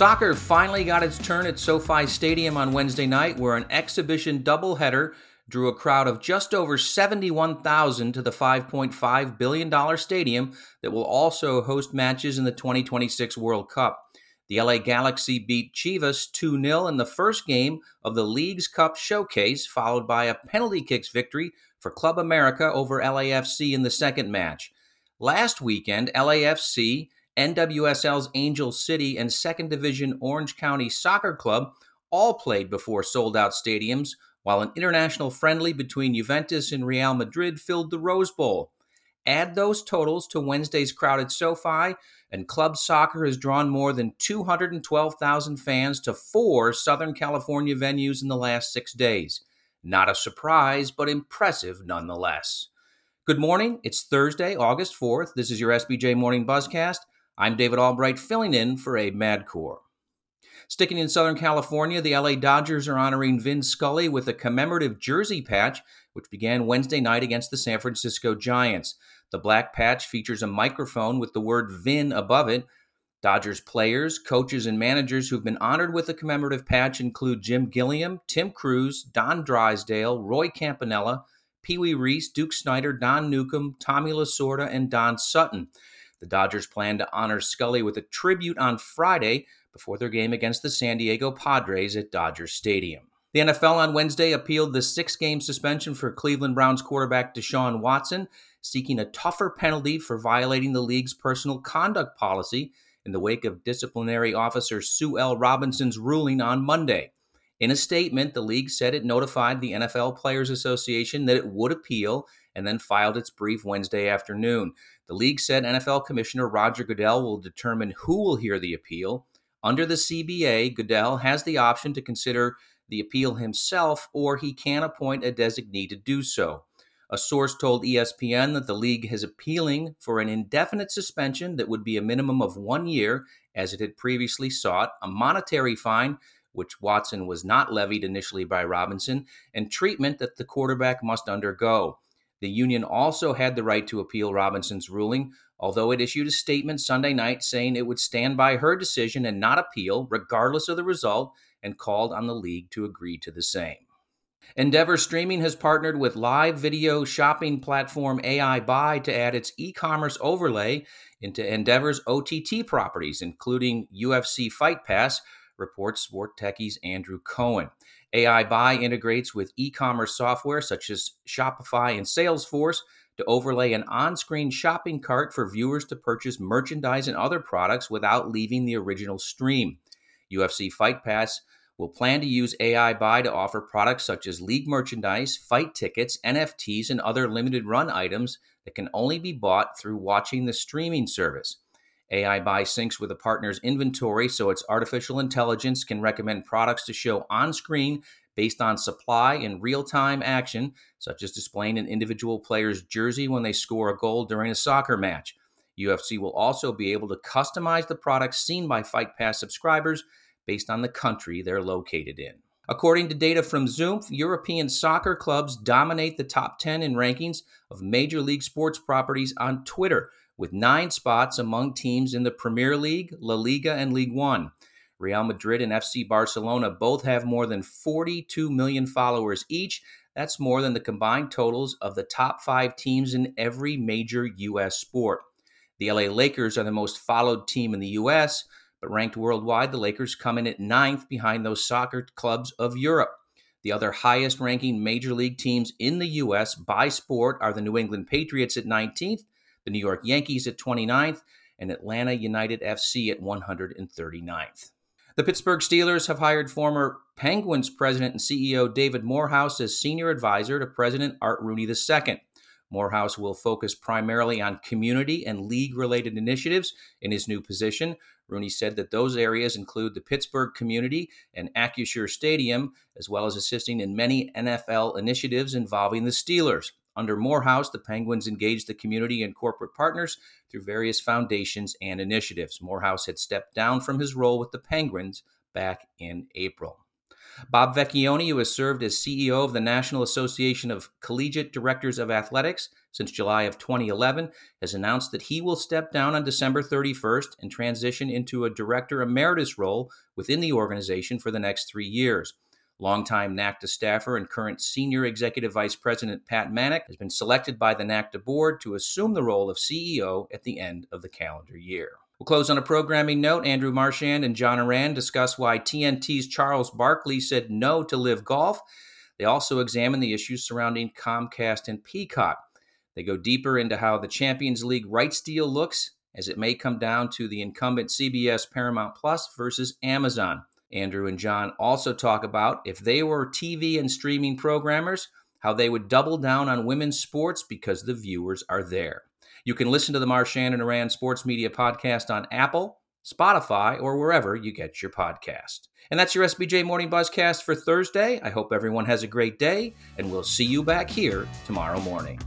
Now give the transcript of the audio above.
Soccer finally got its turn at SoFi Stadium on Wednesday night, where an exhibition doubleheader drew a crowd of just over 71,000 to the $5.5 billion stadium that will also host matches in the 2026 World Cup. The LA Galaxy beat Chivas 2 0 in the first game of the Leagues Cup showcase, followed by a penalty kicks victory for Club America over LAFC in the second match. Last weekend, LAFC, NWSL's Angel City, and Second Division Orange County Soccer Club all played before sold out stadiums while an international friendly between Juventus and Real Madrid filled the Rose Bowl. Add those totals to Wednesday's crowded SoFi, and club soccer has drawn more than 212,000 fans to four Southern California venues in the last six days. Not a surprise, but impressive nonetheless. Good morning. It's Thursday, August 4th. This is your SBJ Morning Buzzcast. I'm David Albright filling in for Abe Madkour. Sticking in Southern California, the LA Dodgers are honoring Vin Scully with a commemorative jersey patch, which began Wednesday night against the San Francisco Giants. The black patch features a microphone with the word Vin above it. Dodgers players, coaches, and managers who've been honored with the commemorative patch include Jim Gilliam, Tim Crews, Don Drysdale, Roy Campanella, Pee Wee Reese, Duke Snider, Don Newcombe, Tommy Lasorda, and Don Sutton. The Dodgers plan to honor Scully with a tribute on Friday before their game against the San Diego Padres at Dodger Stadium. The NFL on Wednesday appealed the six game suspension for Cleveland Browns quarterback Deshaun Watson, seeking a tougher penalty for violating the league's personal conduct policy in the wake of disciplinary officer Sue L. Robinson's ruling on Monday. In a statement, the league said it notified the NFL Players Association that it would appeal and then filed its brief Wednesday afternoon. The league said NFL Commissioner Roger Goodell will determine who will hear the appeal under the CBA, Goodell has the option to consider the appeal himself, or he can appoint a designee to do so. A source told ESPN that the league is appealing for an indefinite suspension that would be a minimum of one year, as it had previously sought, a monetary fine, which Watson was not levied initially by Robinson, and treatment that the quarterback must undergo. The union also had the right to appeal Robinson's ruling, although it issued a statement Sunday night saying it would stand by her decision and not appeal, regardless of the result, and called on the league to agree to the same. Endeavor Streaming has partnered with live video shopping platform aiBuy to add its e commerce overlay into Endeavor's OTT properties, including UFC Fight Pass, reports SportTechie's Andrew Cohen. aiBuy integrates with e commerce software such as Shopify and Salesforce to overlay an on screen shopping cart for viewers to purchase merchandise and other products without leaving the original stream. UFC Fight Pass will plan to use aiBuy to offer products such as league merchandise, fight tickets, NFTs, and other limited run items that can only be bought through watching the streaming service. aiBuy syncs with a partner's inventory so its artificial intelligence can recommend products to show on screen based on supply and real time action, such as displaying an individual player's jersey when they score a goal during a soccer match. UFC will also be able to customize the products seen by Fight Pass subscribers based on the country they're located in. According to data from Zoomph, European soccer clubs dominate the top 10 in rankings of major league sports properties on Twitter, with nine spots among teams in the Premier League, La Liga, and Ligue 1. Real Madrid and FC Barcelona both have more than 42 million followers each. That's more than the combined totals of the top five teams in every major U.S. sport. The LA Lakers are the most followed team in the U.S., but ranked worldwide, the Lakers come in at ninth behind those soccer clubs of Europe. The other highest ranking major league teams in the U.S. by sport are the New England Patriots at 19th, the New York Yankees at 29th, and Atlanta United FC at 139th. The Pittsburgh Steelers have hired former Penguins president and CEO David Morehouse as senior advisor to President Art Rooney II. Morehouse will focus primarily on community and league related initiatives in his new position. Rooney said that those areas include the Pittsburgh community and Acrisure Stadium, as well as assisting in many NFL initiatives involving the Steelers. Under Morehouse, the Penguins engaged the community and corporate partners through various foundations and initiatives. Morehouse had stepped down from his role with the Penguins back in April. Bob Vecchione, who has served as CEO of the National Association of Collegiate Directors of Athletics since July of 2011, has announced that he will step down on December 31st and transition into a director emeritus role within the organization for the next three years. Longtime NACDA staffer and current Senior Executive Vice President Pat Manak has been selected by the NACDA board to assume the role of CEO at the end of the calendar year. We'll close on a programming note. Andrew Marchand and John Ourand discuss why TNT's Charles Barkley said no to live Golf. They also examine the issues surrounding Comcast and Peacock. They go deeper into how the Champions League rights deal looks, as it may come down to the incumbent CBS Paramount Plus versus Amazon. Andrew and John also talk about if they were TV and streaming programmers, how they would double down on women's sports because the viewers are there. You can listen to the Marchand and Ourand Sports Media Podcast on Apple, Spotify, or wherever you get your podcast. And that's your SBJ Morning Buzzcast for Thursday. I hope everyone has a great day, and we'll see you back here tomorrow morning.